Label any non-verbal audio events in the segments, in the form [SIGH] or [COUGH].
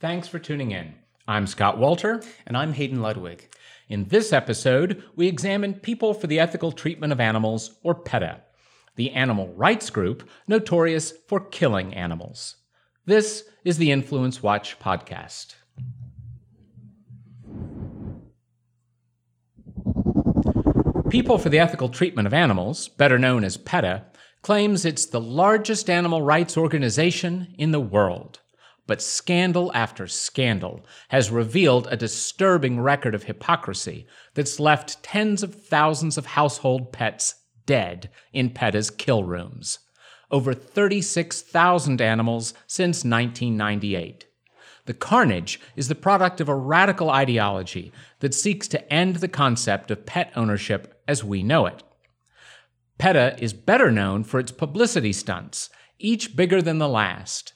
Thanks for tuning in. I'm Scott Walter. And I'm Hayden Ludwig. In this episode, we examine People for the Ethical Treatment of Animals, or PETA, the animal rights group notorious for killing animals. This is the Influence Watch podcast. People for the Ethical Treatment of Animals, better known as PETA, claims it's the largest animal rights organization in the world. But scandal after scandal has revealed a disturbing record of hypocrisy that's left tens of thousands of household pets dead in PETA's kill rooms. Over 36,000 animals since 1998. The carnage is the product of a radical ideology that seeks to end the concept of pet ownership as we know it. PETA is better known for its publicity stunts, each bigger than the last.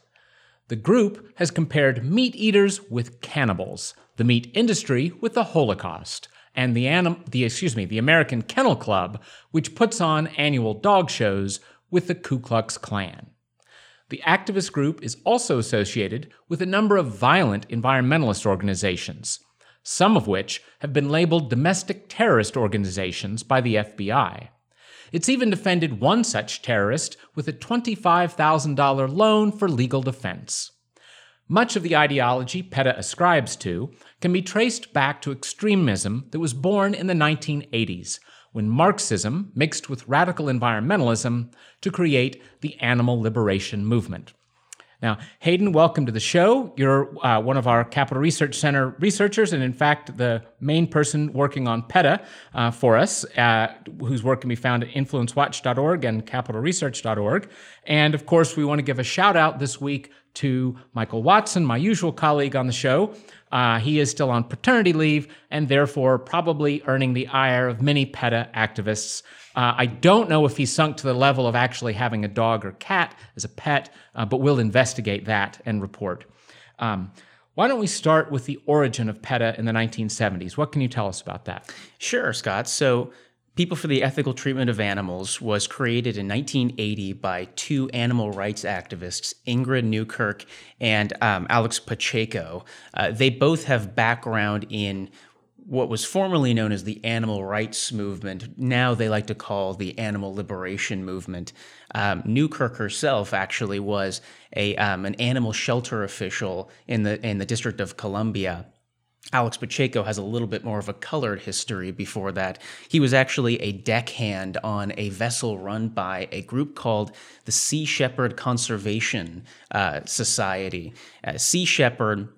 The group has compared meat eaters with cannibals, the meat industry with the Holocaust, and the, anim- the excuse me, the American Kennel Club, which puts on annual dog shows with the Ku Klux Klan. The activist group is also associated with a number of violent environmentalist organizations, some of which have been labeled domestic terrorist organizations by the FBI. It's even defended one such terrorist with a $25,000 loan for legal defense. Much of the ideology PETA ascribes to can be traced back to extremism that was born in the 1980s, when Marxism mixed with radical environmentalism to create the animal liberation movement. Now, Hayden, welcome to the show. You're uh, one of our Capital Research Center researchers, and in fact, the main person working on PETA uh, for us, uh, whose work can be found at influencewatch.org and capitalresearch.org. And of course, we want to give a shout out this week to Michael Watson, my usual colleague on the show. Uh, he is still on paternity leave and therefore probably earning the ire of many PETA activists. Uh, I don't know if he's sunk to the level of actually having a dog or cat as a pet, uh, but we'll investigate that and report. Um, why don't we start with the origin of PETA in the 1970s? What can you tell us about that? Sure, Scott. So, People for the Ethical Treatment of Animals was created in 1980 by two animal rights activists, Ingrid Newkirk and um, Alex Pacheco. Uh, they both have background in what was formerly known as the animal rights movement. Now they like to call the animal liberation movement. Um, Newkirk herself actually was a um, an animal shelter official in the in the District of Columbia. Alex Pacheco has a little bit more of a colored history before that. He was actually a deckhand on a vessel run by a group called the Sea Shepherd Conservation uh, Society. Uh, sea Shepherd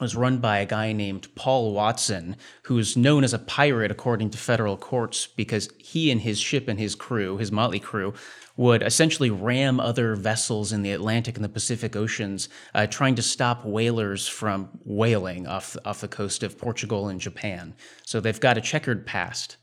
was run by a guy named Paul Watson, who's known as a pirate according to federal courts because he and his ship and his crew, his motley crew, would essentially ram other vessels in the Atlantic and the Pacific Oceans, uh, trying to stop whalers from whaling off, off the coast of Portugal and Japan. So they've got a checkered past.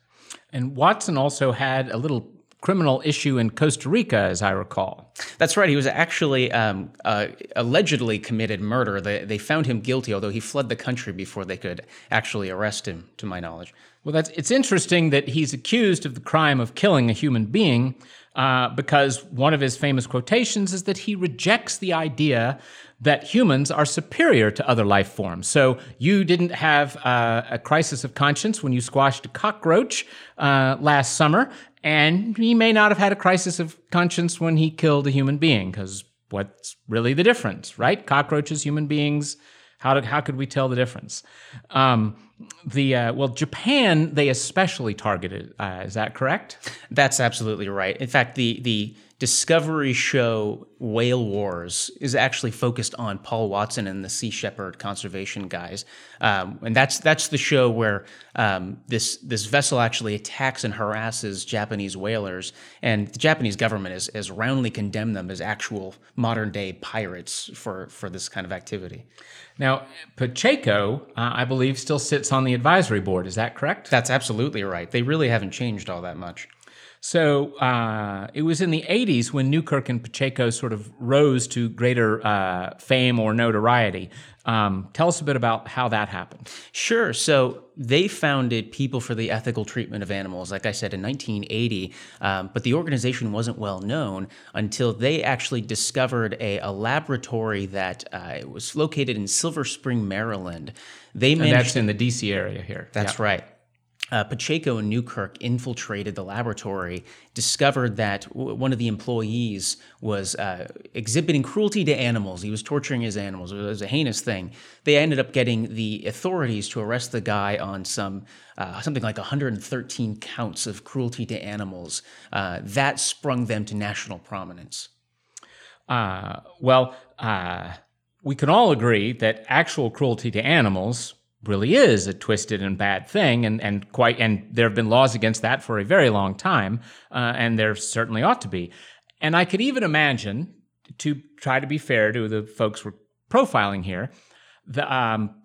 And Watson also had a little criminal issue in Costa Rica, as I recall. That's right. He was actually um, uh, allegedly committed murder. They, they found him guilty, although he fled the country before they could actually arrest him, to my knowledge. Well, that's it's interesting that he's accused of the crime of killing a human being uh, because one of his famous quotations is that he rejects the idea that humans are superior to other life forms. So you didn't have uh, a crisis of conscience when you squashed a cockroach uh, last summer, and he may not have had a crisis of conscience when he killed a human being, because what's really the difference, right? Cockroaches, human beings. How how could we tell the difference? Um, the uh, well, Japan they especially targeted. Uh, is that correct? That's absolutely right. In fact, the the Discovery show Whale Wars is actually focused on Paul Watson and the Sea Shepherd conservation guys, um, and that's that's the show where um, this this vessel actually attacks and harasses Japanese whalers, and the Japanese government has, has roundly condemned them as actual modern day pirates for for this kind of activity. Now, Pacheco, uh, I believe, still sits on the advisory board. Is that correct? That's absolutely right. They really haven't changed all that much. So uh, it was in the 80s when Newkirk and Pacheco sort of rose to greater uh, fame or notoriety. Um, tell us a bit about how that happened. Sure. So they founded People for the Ethical Treatment of Animals, like I said, in 1980. Um, but the organization wasn't well known until they actually discovered a, a laboratory that uh, was located in Silver Spring, Maryland. They And that's in the DC area here. That's right. Uh, Pacheco and Newkirk infiltrated the laboratory, discovered that w- one of the employees was uh, exhibiting cruelty to animals. He was torturing his animals. It was a heinous thing. They ended up getting the authorities to arrest the guy on some uh, something like 113 counts of cruelty to animals. Uh, that sprung them to national prominence. Uh, well, uh, we can all agree that actual cruelty to animals really is a twisted and bad thing, and, and quite and there have been laws against that for a very long time, uh, and there certainly ought to be. And I could even imagine, to try to be fair to the folks we're profiling here, the, um,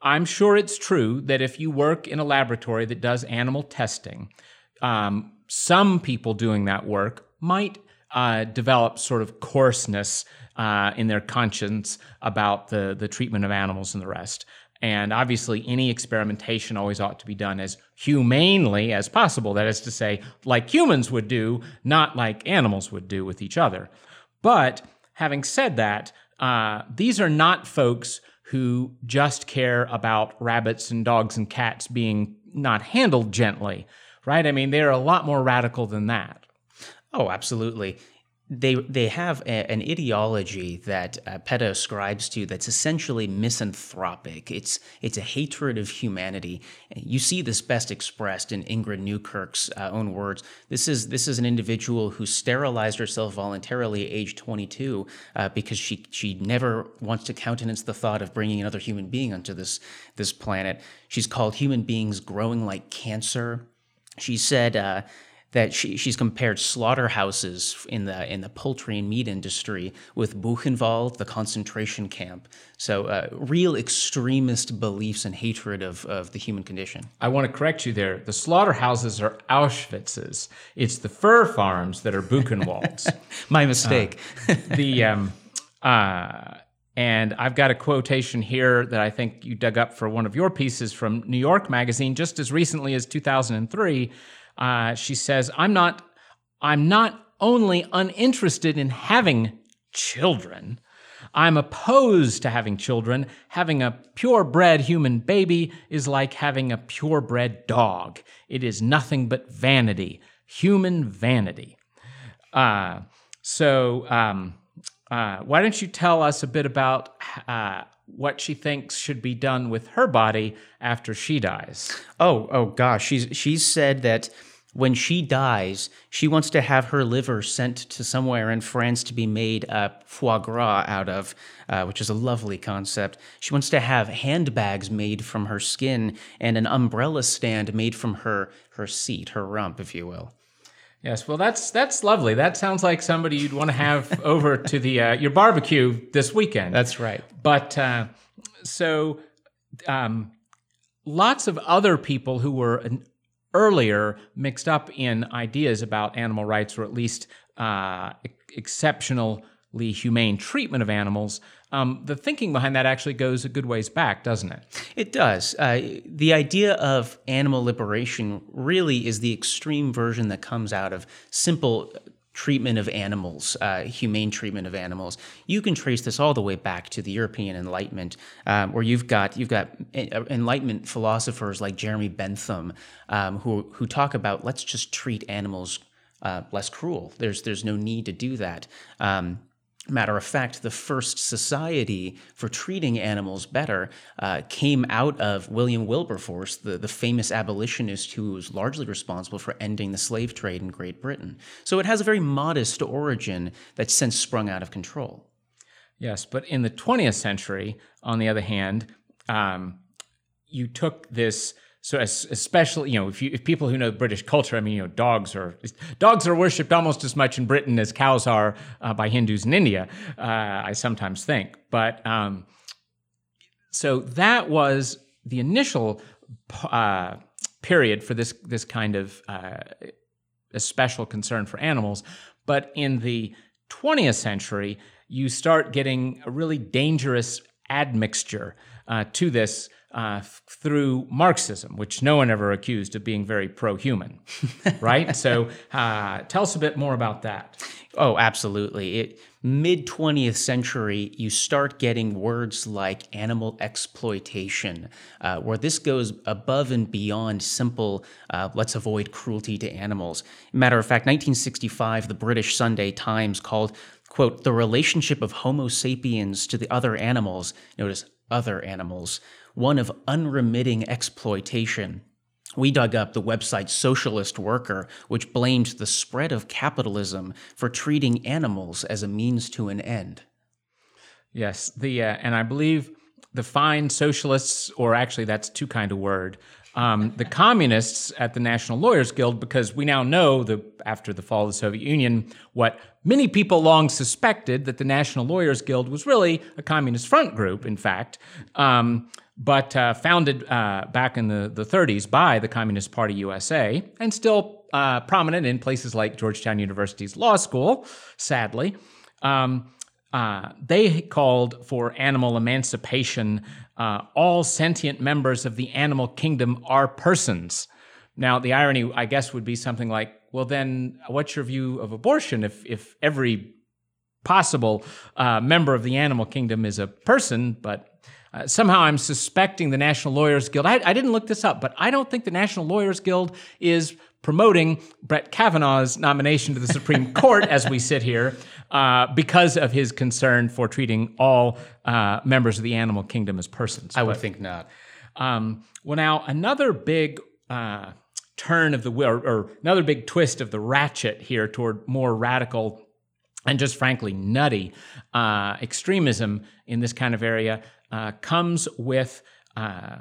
I'm sure it's true that if you work in a laboratory that does animal testing, um, some people doing that work might uh, develop sort of coarseness uh, in their conscience about the the treatment of animals and the rest. And obviously, any experimentation always ought to be done as humanely as possible. That is to say, like humans would do, not like animals would do with each other. But having said that, uh, these are not folks who just care about rabbits and dogs and cats being not handled gently, right? I mean, they're a lot more radical than that. Oh, absolutely. They they have a, an ideology that uh, PETA ascribes to that's essentially misanthropic. It's it's a hatred of humanity. You see this best expressed in Ingrid Newkirk's uh, own words. This is this is an individual who sterilized herself voluntarily at age 22 uh, because she she never wants to countenance the thought of bringing another human being onto this this planet. She's called human beings growing like cancer. She said uh, that she, she's compared slaughterhouses in the in the poultry and meat industry with Buchenwald, the concentration camp. So, uh, real extremist beliefs and hatred of, of the human condition. I want to correct you there. The slaughterhouses are Auschwitzes. It's the fur farms that are Buchenwalds. [LAUGHS] My mistake. the um, uh, and I've got a quotation here that I think you dug up for one of your pieces from New York Magazine, just as recently as 2003. Uh, she says, "I'm not, I'm not only uninterested in having children." I'm opposed to having children. Having a purebred human baby is like having a purebred dog. It is nothing but vanity, human vanity. Uh, so, um, uh, why don't you tell us a bit about uh, what she thinks should be done with her body after she dies? Oh, oh gosh, she's she's said that when she dies, she wants to have her liver sent to somewhere in France to be made uh, foie gras out of, uh, which is a lovely concept. She wants to have handbags made from her skin and an umbrella stand made from her her seat, her rump, if you will. Yes, well, that's that's lovely. That sounds like somebody you'd want to have [LAUGHS] over to the uh, your barbecue this weekend. That's right. But uh, so, um, lots of other people who were an, earlier mixed up in ideas about animal rights, or at least uh, exceptionally humane treatment of animals. Um, the thinking behind that actually goes a good ways back, doesn't it? It does. Uh, the idea of animal liberation really is the extreme version that comes out of simple treatment of animals, uh, humane treatment of animals. You can trace this all the way back to the European Enlightenment, um, where you've got you've got Enlightenment philosophers like Jeremy Bentham, um, who who talk about let's just treat animals uh, less cruel. There's there's no need to do that. Um, Matter of fact, the first society for treating animals better uh, came out of William Wilberforce, the, the famous abolitionist who was largely responsible for ending the slave trade in Great Britain. So it has a very modest origin that's since sprung out of control. Yes, but in the 20th century, on the other hand, um, you took this so especially, you know, if you if people who know British culture, I mean, you know, dogs are dogs are worshipped almost as much in Britain as cows are uh, by Hindus in India. Uh, I sometimes think, but um, so that was the initial uh, period for this this kind of uh, a special concern for animals. But in the 20th century, you start getting a really dangerous admixture uh, to this uh, through Marxism, which no one ever accused of being very pro human, [LAUGHS] right? so uh, tell us a bit more about that. Oh, absolutely. Mid 20th century, you start getting words like animal exploitation, uh, where this goes above and beyond simple, uh, let's avoid cruelty to animals. Matter of fact, 1965, the British Sunday Times called, quote, the relationship of Homo sapiens to the other animals, notice other animals, one of unremitting exploitation. We dug up the website Socialist Worker, which blamed the spread of capitalism for treating animals as a means to an end. Yes, the uh, and I believe the fine socialists, or actually that's too kind of word, um, the communists at the National Lawyers Guild, because we now know the after the fall of the Soviet Union what many people long suspected that the National Lawyers Guild was really a communist front group. In fact. Um, but uh, founded uh, back in the, the 30s by the Communist Party USA and still uh, prominent in places like Georgetown University's law school, sadly. Um, uh, they called for animal emancipation. Uh, all sentient members of the animal kingdom are persons. Now, the irony, I guess, would be something like, well, then what's your view of abortion if, if every possible uh, member of the animal kingdom is a person, but uh, somehow I'm suspecting the National Lawyers Guild. I, I, didn't look this up, but I don't think the National Lawyers Guild is promoting Brett Kavanaugh's nomination to the Supreme [LAUGHS] Court as we sit here uh, because of his concern for treating all uh, members of the animal kingdom as persons. I would but, think not. Um, well, now, another big uh, turn of the wheel, or, or another big twist of the ratchet here toward more radical and just frankly nutty uh, extremism in this kind of area uh, comes with, uh,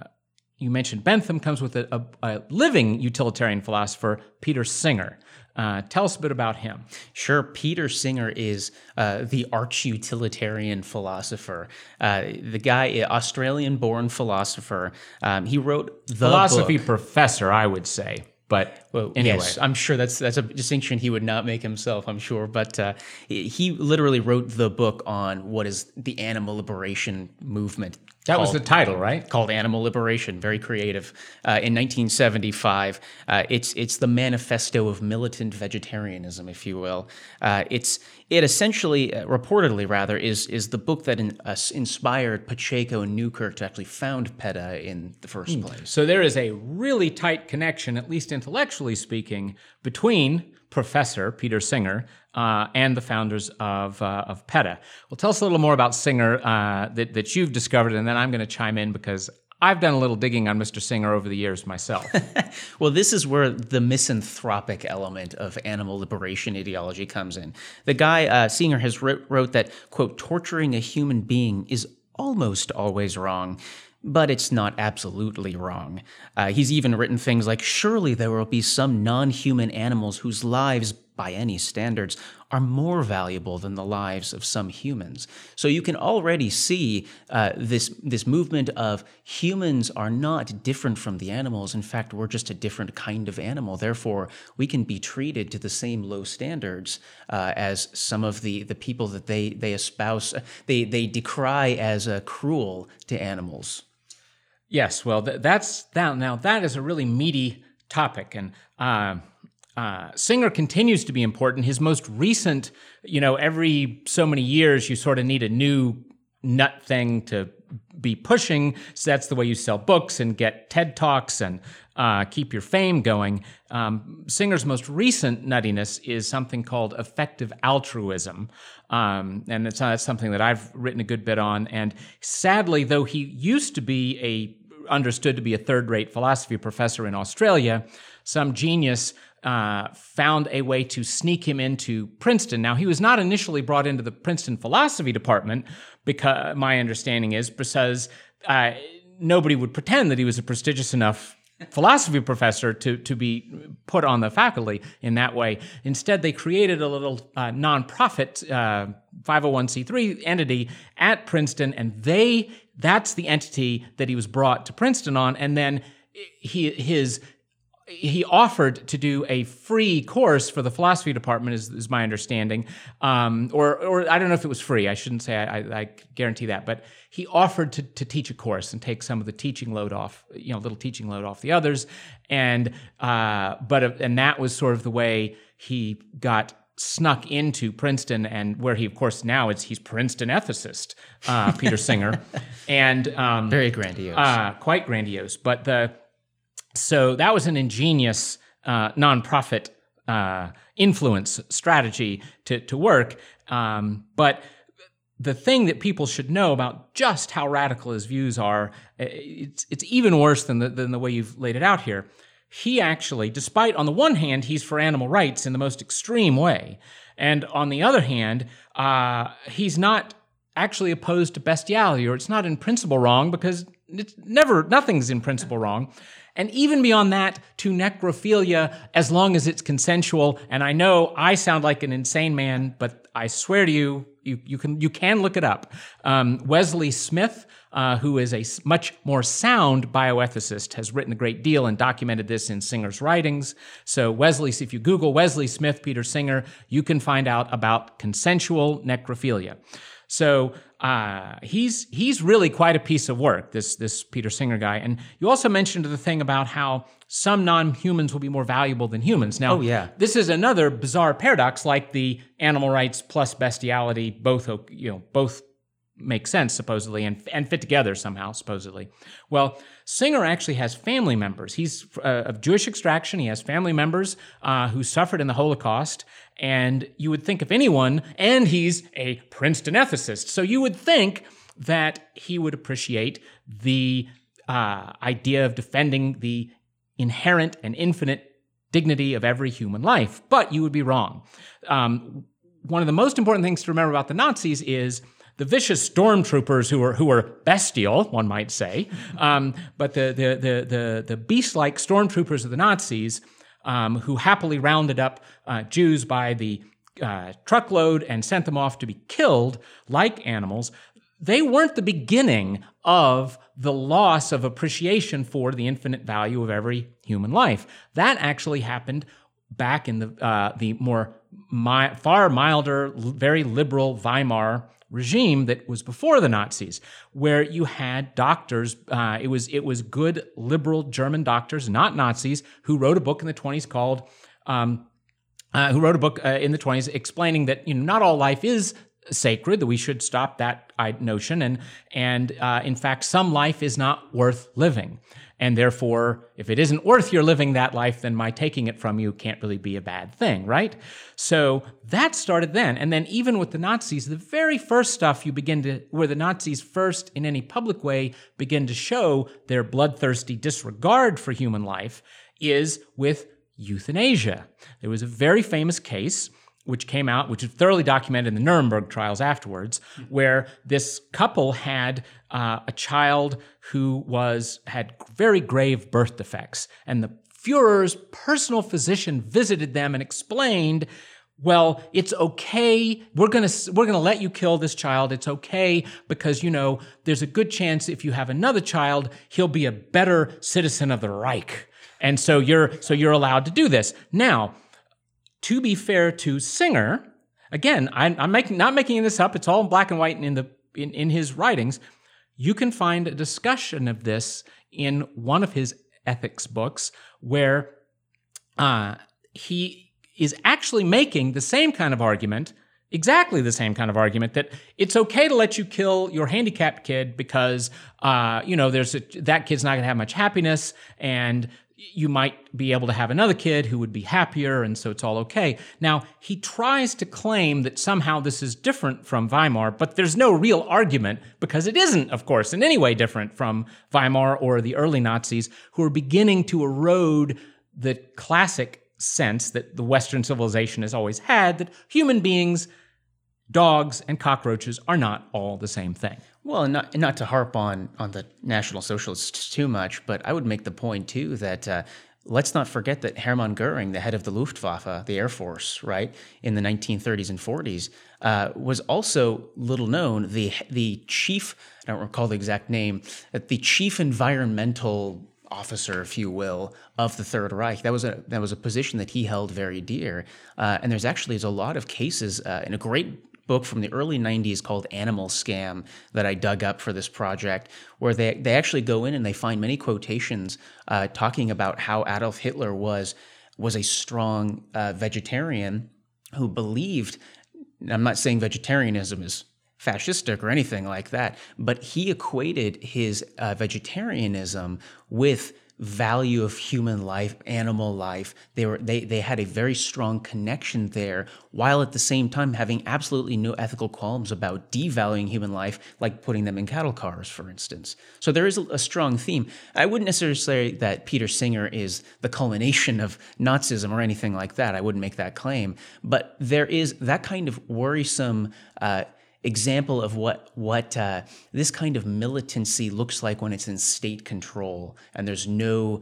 you mentioned Bentham, comes with a, a, a living utilitarian philosopher, Peter Singer. Uh, tell us a bit about him. Sure. Peter Singer is uh, the arch utilitarian philosopher. Uh, the guy, Australian born philosopher. Um, he wrote the philosophy book. professor, I would say. But well, anyway, yes, I'm sure that's that's a distinction he would not make himself. I'm sure, but uh, he literally wrote the book on what is the animal liberation movement. That called, was the title, right? Called Animal Liberation. Very creative. Uh, in 1975, uh, it's it's the manifesto of militant vegetarianism, if you will. Uh, it's it essentially, uh, reportedly rather, is is the book that in, uh, inspired Pacheco and Newkirk to actually found PETA in the first mm. place. So there is a really tight connection, at least intellectually speaking, between Professor Peter Singer uh, and the founders of uh, of PETA. Well, tell us a little more about Singer uh, that that you've discovered, and then I'm going to chime in because I've done a little digging on Mr. Singer over the years myself. [LAUGHS] well, this is where the misanthropic element of animal liberation ideology comes in. The guy, uh, Singer, has wrote, wrote that, quote, torturing a human being is almost always wrong but it's not absolutely wrong. Uh, he's even written things like Surely there will be some non human animals whose lives, by any standards, are more valuable than the lives of some humans. So you can already see uh, this, this movement of humans are not different from the animals. In fact, we're just a different kind of animal. Therefore, we can be treated to the same low standards uh, as some of the, the people that they, they espouse, they, they decry as uh, cruel to animals. Yes, well, th- that's that. Now that is a really meaty topic, and uh, uh, Singer continues to be important. His most recent, you know, every so many years, you sort of need a new nut thing to be pushing. So that's the way you sell books and get TED Talks and uh, keep your fame going. Um, Singer's most recent nuttiness is something called effective altruism. Um, and it's, uh, something that I've written a good bit on. And sadly, though he used to be a understood to be a third rate philosophy professor in Australia, some genius uh, found a way to sneak him into Princeton. Now, he was not initially brought into the Princeton philosophy department, because my understanding is because uh, nobody would pretend that he was a prestigious enough philosophy professor to, to be put on the faculty in that way. Instead, they created a little uh, nonprofit uh, 501c3 entity at Princeton, and they that's the entity that he was brought to Princeton on, and then he his he offered to do a free course for the philosophy department, is, is my understanding, um, or or I don't know if it was free. I shouldn't say I, I, I guarantee that, but he offered to, to teach a course and take some of the teaching load off, you know, little teaching load off the others, and uh, but uh, and that was sort of the way he got snuck into Princeton, and where he, of course, now it's he's Princeton ethicist, uh, Peter Singer, [LAUGHS] and um, very grandiose, uh, quite grandiose. But the so that was an ingenious uh, nonprofit uh, influence strategy to, to work. Um, but the thing that people should know about just how radical his views are, it's, it's even worse than the, than the way you've laid it out here. He actually, despite on the one hand, he's for animal rights in the most extreme way. And on the other hand, uh, he's not actually opposed to bestiality, or it's not in principle wrong because it's never, nothing's in principle wrong and even beyond that to necrophilia as long as it's consensual. And I know I sound like an insane man, but I swear to you, you, you can you can look it up. Um, Wesley Smith, uh, who is a much more sound bioethicist, has written a great deal and documented this in Singer's writings. So Wesley, if you Google Wesley Smith, Peter Singer, you can find out about consensual necrophilia. So uh, he's he's really quite a piece of work. This this Peter Singer guy, and you also mentioned the thing about how some non-humans will be more valuable than humans. Now, oh, yeah. this is another bizarre paradox, like the animal rights plus bestiality, both you know both make sense supposedly and and fit together somehow supposedly. Well, Singer actually has family members. He's uh, of Jewish extraction. He has family members uh, who suffered in the Holocaust, and you would think, if anyone, and he's a Princeton ethicist, so you would think that he would appreciate the uh, idea of defending the inherent and infinite dignity of every human life. But you would be wrong. Um, one of the most important things to remember about the Nazis is the vicious stormtroopers who were who were bestial, one might say, um, but the the the the, the beast-like stormtroopers of the Nazis um, who happily rounded up uh, Jews by the uh, truckload and sent them off to be killed like animals, they weren't the beginning of the loss of appreciation for the infinite value of every human life. That actually happened back in the uh, the more mi- far milder, very liberal Weimar regime that was before the Nazis, where you had doctors. Uh, it was it was good liberal German doctors, not Nazis, who wrote a book in the 20s called. Um, uh, who wrote a book uh, in the 20s explaining that you know not all life is sacred that we should stop that notion and and uh, in fact some life is not worth living and therefore, if it isn't worth your living that life, then my taking it from you can't really be a bad thing, right? So that started then. And then, even with the Nazis, the very first stuff you begin to, where the Nazis first, in any public way, begin to show their bloodthirsty disregard for human life is with euthanasia. There was a very famous case which came out, which is thoroughly documented in the Nuremberg trials afterwards, where this couple had uh, a child who was had very grave birth defects, and the Fuhrer's personal physician visited them and explained. Well, it's okay. We're gonna we're gonna let you kill this child. It's okay because you know there's a good chance if you have another child, he'll be a better citizen of the Reich, and so you're so you're allowed to do this. Now, to be fair to Singer, again, I'm, I'm making, not making this up. It's all in black and white in the in, in his writings. You can find a discussion of this in one of his ethics books where uh, he is actually making the same kind of argument, exactly the same kind of argument that it's okay to let you kill your handicapped kid because uh, you know there's a, that kid's not going to have much happiness and you might be able to have another kid who would be happier, and so it's all okay. Now, he tries to claim that somehow this is different from Weimar, but there's no real argument because it isn't, of course, in any way different from Weimar or the early Nazis who are beginning to erode the classic sense that the Western civilization has always had that human beings, dogs, and cockroaches are not all the same thing. Well, not, not to harp on on the National Socialists too much, but I would make the point too that uh, let's not forget that Hermann Goering, the head of the Luftwaffe, the Air Force, right, in the 1930s and 40s, uh, was also little known. The the chief, I don't recall the exact name, the chief environmental officer, if you will, of the Third Reich. That was a that was a position that he held very dear. Uh, and there's actually there's a lot of cases uh, in a great book from the early 90s called Animal Scam that I dug up for this project, where they, they actually go in and they find many quotations uh, talking about how Adolf Hitler was, was a strong uh, vegetarian who believed, I'm not saying vegetarianism is fascistic or anything like that, but he equated his uh, vegetarianism with value of human life, animal life. They were they they had a very strong connection there, while at the same time having absolutely no ethical qualms about devaluing human life, like putting them in cattle cars, for instance. So there is a, strong theme. I wouldn't necessarily say that Peter Singer is the culmination of Nazism or anything like that. I wouldn't make that claim, but there is that kind of worrisome. Uh, example of what what uh, this kind of militancy looks like when it's in state control and there's no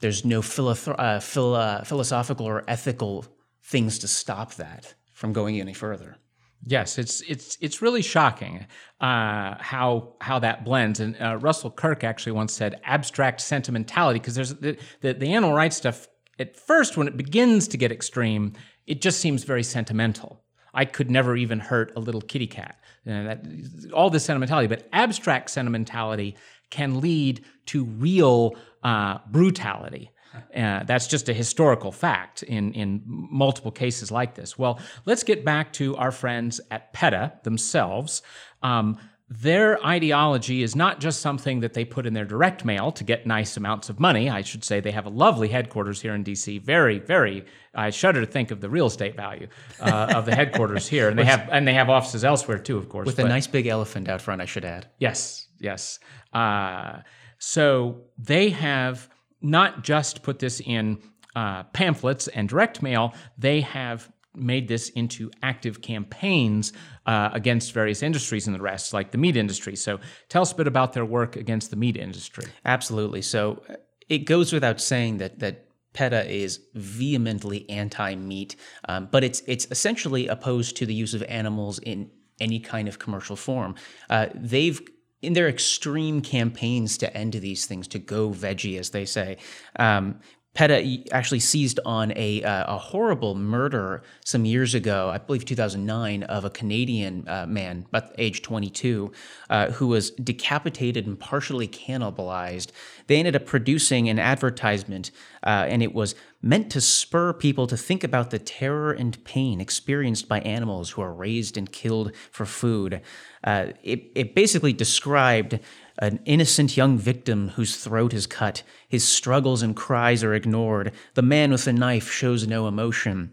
there's no uh, philo- philosophical or ethical things to stop that from going any further. Yes, it's it's it's really shocking uh, how how that blends. And uh, Russell Kirk actually once said abstract sentimentality because there's the, the the animal rights stuff. At first, when it begins to get extreme, it just seems very sentimental. I could never even hurt a little kitty cat. You know, that, all this sentimentality, but abstract sentimentality can lead to real uh, brutality. Uh, that's just a historical fact in, in multiple cases like this. Well, let's get back to our friends at PETA themselves. Um, their ideology is not just something that they put in their direct mail to get nice amounts of money. I should say they have a lovely headquarters here in DC. Very, very. I shudder to think of the real estate value uh, of the headquarters here, and they have and they have offices elsewhere too, of course. With but, a nice big elephant out front, I should add. Yes, yes. Uh, so they have not just put this in uh, pamphlets and direct mail. They have made this into active campaigns uh, against various industries and the rest, like the meat industry. So tell us a bit about their work against the meat industry. Absolutely. So uh, it goes without saying that that PETA is vehemently anti-meat, um, but it's it's essentially opposed to the use of animals in any kind of commercial form. Uh, they've in their extreme campaigns to end these things, to go veggie, as they say, um, PETA actually seized on a, uh, a horrible murder some years ago, I believe 2009, of a Canadian uh, man, but age 22, uh, who was decapitated and partially cannibalized. They ended up producing an advertisement, uh, and it was meant to spur people to think about the terror and pain experienced by animals who are raised and killed for food. Uh, it, it basically described an innocent young victim whose throat is cut, his struggles and cries are ignored, the man with the knife shows no emotion.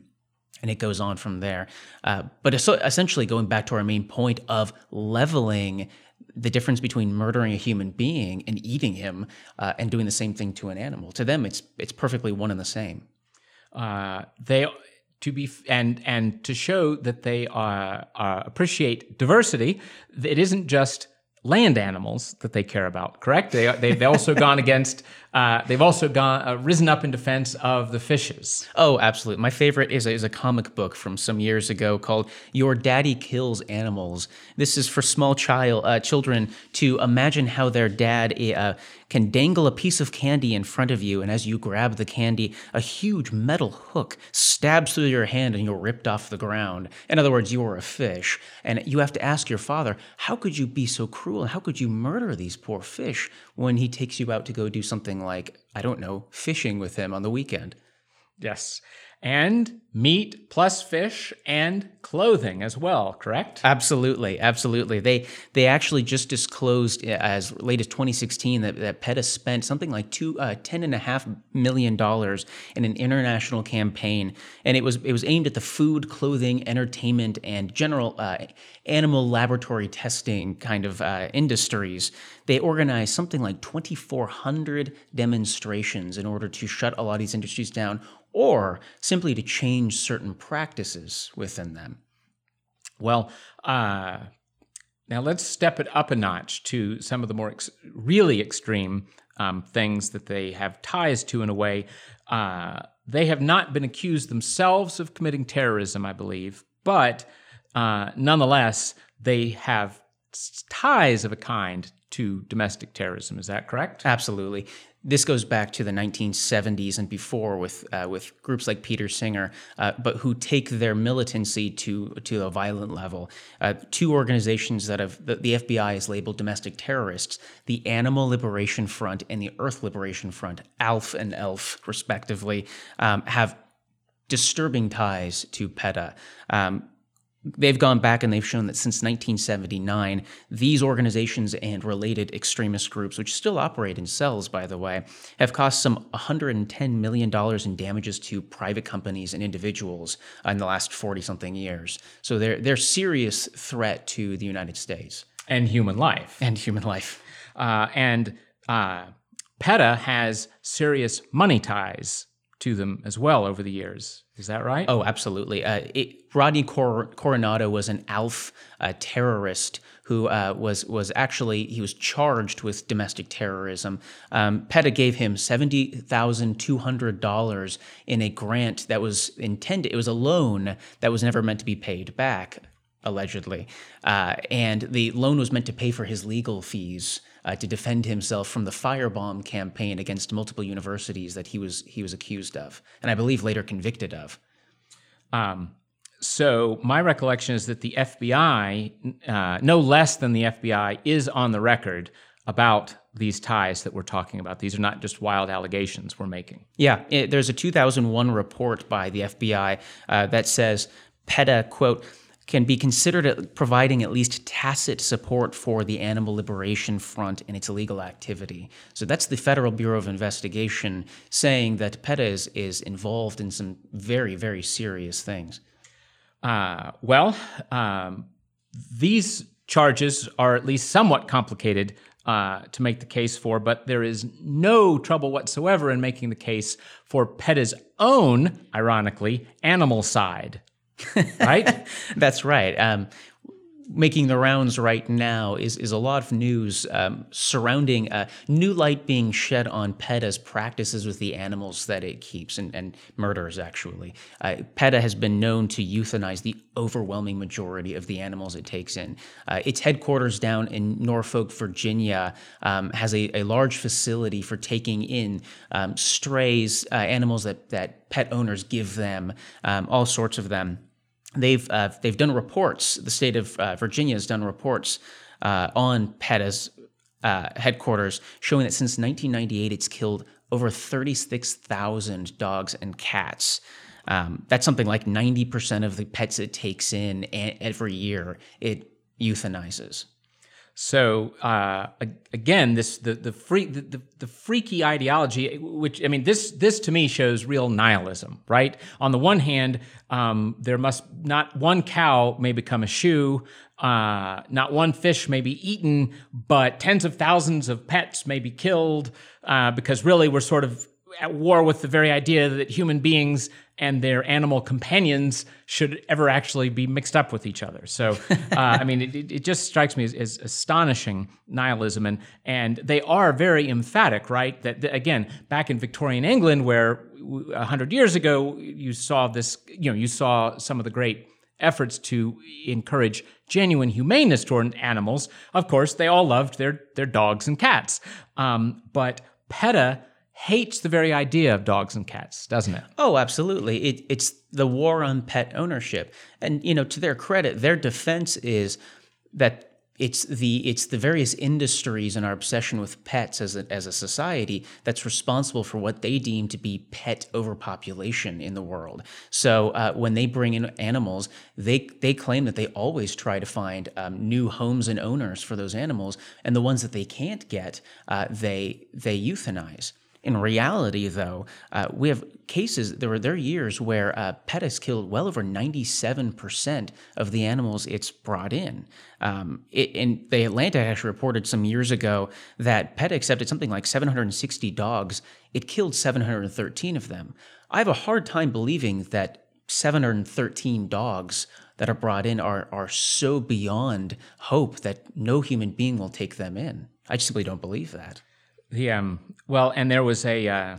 And it goes on from there. Uh, but essentially, going back to our main point of leveling the difference between murdering a human being and eating him uh, and doing the same thing to an animal. To them, it's it's perfectly one and the same. Uh, they to be and and to show that they uh, uh appreciate diversity. It isn't just land animals that they care about. Correct? They they've also gone against. Uh, they've also gone uh, risen up in defense of the fishes. Oh, absolutely. My favorite is a, is a comic book from some years ago called "Your Daddy Kills Animals." This is for small child uh, children to imagine how their dad uh, can dangle a piece of candy in front of you, and as you grab the candy, a huge metal hook stabs through your hand and you're ripped off the ground. In other words, you are a fish, and you have to ask your father, How could you be so cruel? How could you murder these poor fish when he takes you out to go do something like, I don't know, fishing with him on the weekend? Yes and meat plus fish and clothing as well correct? Absolutely absolutely. They they actually just disclosed as late as 2016 that, that peta spent something like two uh, ten and a half million dollars in an international campaign and it was it was aimed at the food clothing entertainment and general uh, animal laboratory testing kind of uh, industries. They organized something like 2400 demonstrations in order to shut a lot of these industries down or simply to change certain practices within them. Well, uh, now let's step it up a notch to some of the more ex- really extreme um, things that they have ties to in a way. Uh, they have not been accused themselves of committing terrorism, I believe, but uh, nonetheless, they have ties of a kind to domestic terrorism. Is that correct? Absolutely. This goes back to the 1970s and before with uh, with groups like Peter Singer, uh, but who take their militancy to to a violent level. Uh, two organizations that have the, the, FBI has labeled domestic terrorists: the Animal Liberation Front and the Earth Liberation Front, ALF and ELF, respectively, um, have disturbing ties to PETA. Um, they've gone back and they've shown that since 1979, these organizations and related extremist groups, which still operate in cells, by the way, have cost some $110 million in damages to private companies and individuals in the last 40 something years. So they're, they're serious threat to the United States. And human life. And human life. Uh, and uh, PETA has serious money ties to them as well over the years. Is that right? Oh, absolutely. Uh, it, Rodney Cor- Coronado was an ALF uh, terrorist who uh, was was actually he was charged with domestic terrorism. Um, PETA gave him seventy thousand two hundred dollars in a grant that was intended. It was a loan that was never meant to be paid back, allegedly, uh, and the loan was meant to pay for his legal fees uh, to defend himself from the firebomb campaign against multiple universities that he was he was accused of, and I believe later convicted of. Um, so my recollection is that the FBI, uh, no less than the FBI, is on the record about these ties that we're talking about. These are not just wild allegations we're making. Yeah, it, there's a 2001 report by the FBI uh, that says PETA quote can be considered providing at least tacit support for the Animal Liberation Front in its illegal activity. So that's the Federal Bureau of Investigation saying that is, is involved in some very, very serious things. Uh, well, um, these charges are at least somewhat complicated uh, to make the case for, but there is no trouble whatsoever in making the case for PETA's own, ironically, animal side right? [LAUGHS] That's right. Um, making the rounds right now is, is a lot of news um, surrounding uh, new light being shed on PETA's practices with the animals that it keeps and, and murders, actually. Uh, PETA has been known to euthanize the overwhelming majority of the animals it takes in. Uh, its headquarters down in Norfolk, Virginia, um, has a, a, large facility for taking in um, strays, uh, animals that, that pet owners give them, um, all sorts of them they've uh, they've done reports. The state of uh, Virginia has done reports uh, on PETA's uh, headquarters, showing that since 1998, it's killed over 36,000 dogs and cats. Um, that's something like 90% of the pets it takes in every year. It euthanizes. So uh, again, this the the, free, the, the, freaky ideology, which I mean, this this to me shows real nihilism, right? On the one hand, um, there must not one cow may become a shoe, uh, not one fish may be eaten, but tens of thousands of pets may be killed uh, because really we're sort of at war with the very idea that human beings and their animal companions should ever actually be mixed up with each other. So, [LAUGHS] uh, I mean, it, it, just strikes me as, as, astonishing nihilism, and and they are very emphatic, right? That, that again, back in Victorian England, where a hundred years ago you saw this, you know, you saw some of the great efforts to encourage genuine humaneness toward animals. Of course, they all loved their their dogs and cats, um, but PETA hates the very idea of dogs and cats, doesn't it? Oh, absolutely. It, it's the war on pet ownership. And you know, to their credit, their defense is that it's the it's the various industries and our obsession with pets as a, as a society that's responsible for what they deem to be pet overpopulation in the world. So uh, when they bring in animals, they they claim that they always try to find um, new homes and owners for those animals, and the ones that they can't get, uh, they they euthanize. In reality, though, uh, we have cases, there were there years where uh, PETA has killed well over 97% of the animals it's brought in. Um, it, and the Atlantic actually reported some years ago that PETA accepted something like 760 dogs. It killed 713 of them. I have a hard time believing that 713 dogs that are brought in are, are so beyond hope that no human being will take them in. I simply don't believe that. The um, well, and there was a uh,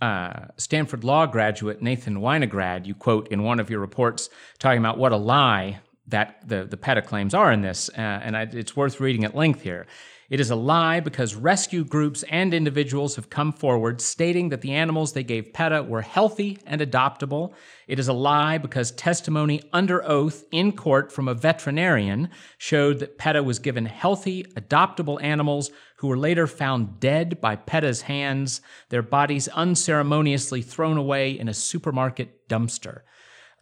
uh, Stanford Law graduate, Nathan Winograd, you quote in one of your reports, talking about what a lie that the, the PETA claims are in this, uh, and I, it's worth reading at length here. It is a lie because rescue groups and individuals have come forward stating that the animals they gave PETA were healthy and adoptable. It is a lie because testimony under oath in court from a veterinarian showed that PETA was given healthy, adoptable animals who were later found dead by PETA's hands, their bodies unceremoniously thrown away in a supermarket dumpster.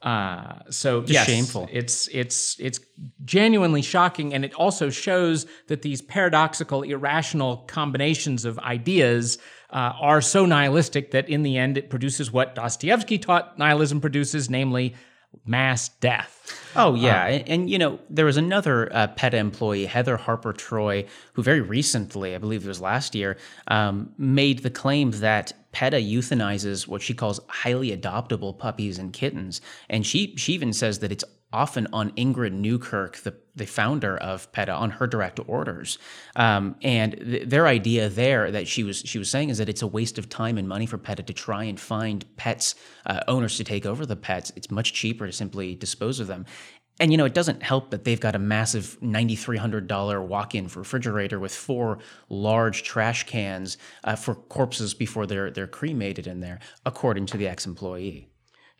Uh, so yes, shameful. It's it's it's genuinely shocking, and it also shows that these paradoxical, irrational combinations of ideas uh, are so nihilistic that in the end it produces what Dostoevsky taught nihilism produces, namely mass death. Oh yeah, and, and, you know there was another uh, PETA employee, Heather Harper Troy, who very recently, I believe it was last year, um, made the claim that PETA euthanizes what she calls highly adoptable puppies and kittens, and she she even says that it's often on Ingrid Newkirk, the, the founder of PETA, on her direct orders. Um, and th- their idea there that she was she was saying is that it's a waste of time and money for PETA to try and find pets uh, owners to take over the pets. It's much cheaper to simply dispose of them. And you know, it doesn't help that they've got a massive $9,300 walk-in refrigerator with four large trash cans uh, for corpses before they're they're cremated in there, according to the ex-employee.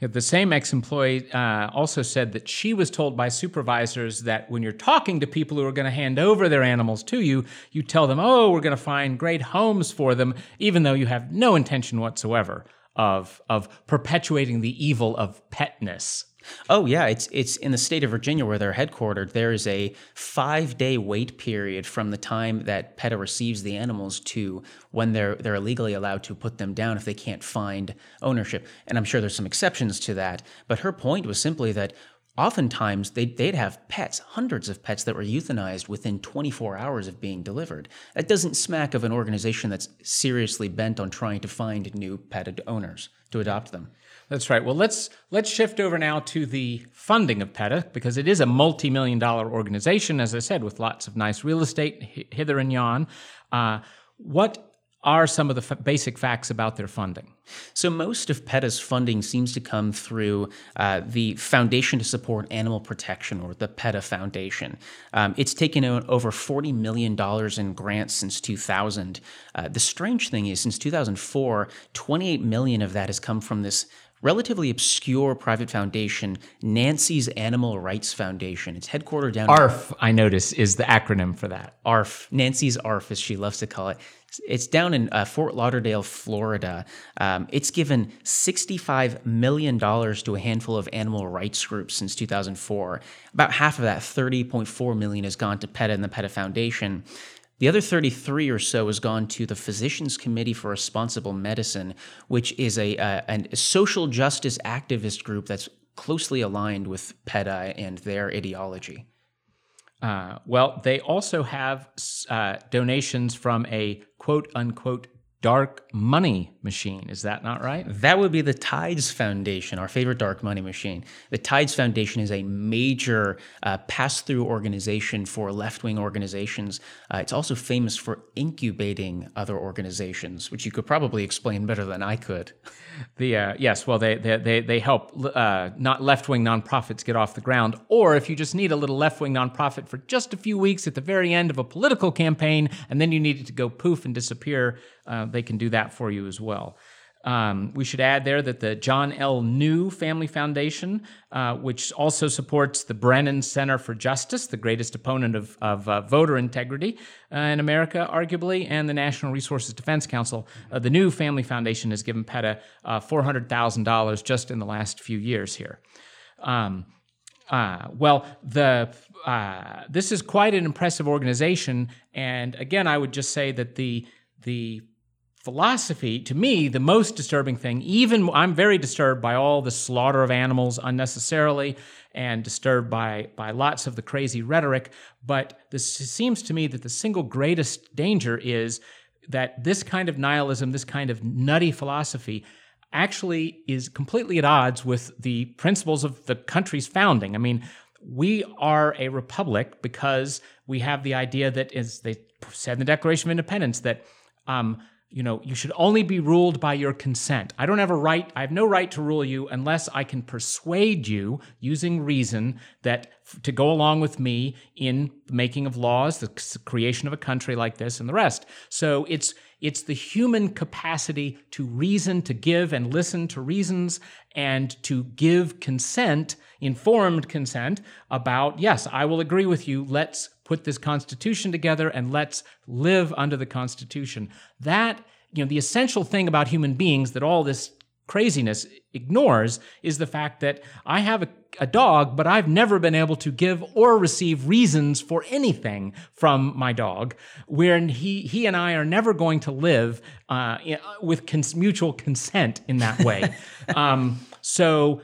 The same ex employee uh, also said that she was told by supervisors that when you're talking to people who are going to hand over their animals to you, you tell them, oh, we're going to find great homes for them, even though you have no intention whatsoever of, of perpetuating the evil of petness. Oh yeah, it's it's in the state of Virginia where they're headquartered. There is a five day wait period from the time that PETA receives the animals to when they're they're legally allowed to put them down if they can't find ownership. And I'm sure there's some exceptions to that. But her point was simply that oftentimes they'd, they'd have pets, hundreds of pets that were euthanized within 24 hours of being delivered. That doesn't smack of an organization that's seriously bent on trying to find new pet owners to adopt them. That's right. Well, let's let's shift over now to the funding of PETA because it is a multi-million dollar organization, as I said, with lots of nice real estate hither and yon. Uh, what are some of the f- basic facts about their funding? So, most of PETA's funding seems to come through uh, the Foundation to Support Animal Protection, or the PETA Foundation. Um, it's taken over $40 million in grants since 2000. Uh, the strange thing is, since 2004, 28 million of that has come from this relatively obscure private foundation, Nancy's Animal Rights Foundation. It's headquartered down ARF, I notice, is the acronym for that. ARF, Nancy's ARF, as she loves to call it. It's down in uh, Fort Lauderdale, Florida. Um, it's given $65 million to a handful of animal rights groups since 2004. About half of that, 30.4 million, has gone to PETA and the PETA Foundation. The other 33 or so has gone to the Physicians Committee for Responsible Medicine, which is a, a, a social justice activist group that's closely aligned with PETA and their ideology. Uh, well, they also have uh, donations from a quote unquote dark money machine. Is that not right? That would be the Tides Foundation, our favorite dark money machine. The Tides Foundation is a major uh, pass through organization for left wing organizations. Uh, it's also famous for incubating other organizations, which you could probably explain better than I could. The uh, yes, well, they they they, they help uh, not left wing nonprofits get off the ground, or if you just need a little left wing nonprofit for just a few weeks at the very end of a political campaign, and then you need it to go poof and disappear, uh, they can do that for you as well. Um, we should add there that the John L. Neu Family Foundation, uh, which also supports the Brennan Center for Justice, the greatest opponent of, of uh, voter integrity uh, in America, arguably, and the National Resources Defense Council. Uh, the Neu Family Foundation has given PETA uh, $400,000 just in the last few years here. Um, uh, well, the this is quite an impressive organization, and again, I would just say that the the philosophy, to me, the most disturbing thing, even I'm very disturbed by all the slaughter of animals unnecessarily and disturbed by, by lots of the crazy rhetoric. But this seems to me that the single greatest danger is that this kind of nihilism, this kind of nutty philosophy, actually is completely at odds with the principles of the country's founding. I mean, we are a republic because we have the idea that, as they said in the Declaration of Independence, that um, you know, you should only be ruled by your consent. I don't have a right, I have no right to rule you unless I can persuade you using reason that to go along with me in the making of laws, the creation of a country like this and the rest. So it's it's the human capacity to reason, to give and listen to reasons and to give consent, informed consent about, yes, I will agree with you. Let's put this Constitution together and let's live under the Constitution. That, you know, the essential thing about human beings that all this craziness ignores is the fact that I have a, a, dog, but I've never been able to give or receive reasons for anything from my dog, where he, he and I are never going to live uh, with cons- mutual consent in that way. [LAUGHS] um, so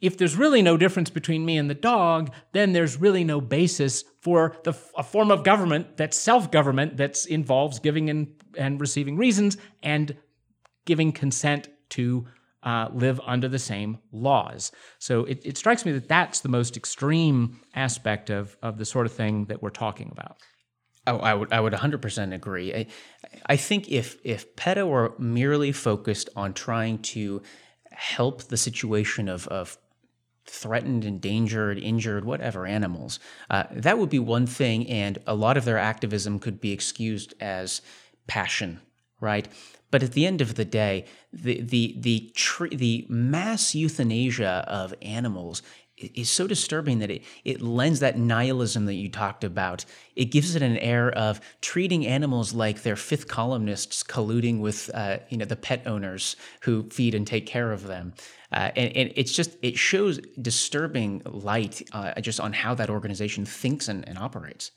if there's really no difference between me and the dog, then there's really no basis for the, a form of government that's self government that involves giving and, and receiving reasons and giving consent to uh, live under the same laws. So it, it strikes me that that's the most extreme aspect of, of the sort of thing that we're talking about. Oh, I would I would 100% agree. I, I think if if PETA were merely focused on trying to help the situation of, of threatened, endangered, injured, whatever animals, uh, that would be one thing, and a lot of their activism could be excused as passion, right? But at the end of the day, the the the the mass euthanasia of animals is so disturbing that it, it lends that nihilism that you talked about. It gives it an air of treating animals like they're fifth columnists colluding with uh, you know the pet owners who feed and take care of them. Uh, and, and, it's just it shows disturbing light uh, just on how that organization thinks and, and operates.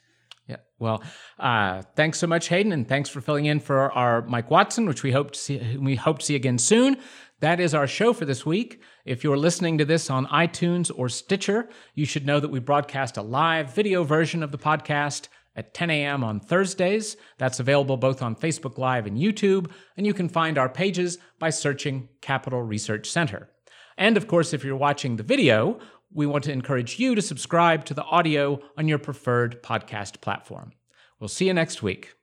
Yeah. Well, uh, thanks so much, Hayden, and thanks for filling in for our Mike Watson, which we hope to see. We hope to see again soon. That is our show for this week. If you're listening to this on iTunes or Stitcher, you should know that we broadcast a live video version of the podcast at 10 a.m. on Thursdays. That's available both on Facebook Live and YouTube, and you can find our pages by searching Capital Research Center. And of course, if you're watching the video, we want to encourage you to subscribe to the audio on your preferred podcast platform. We'll see you next week.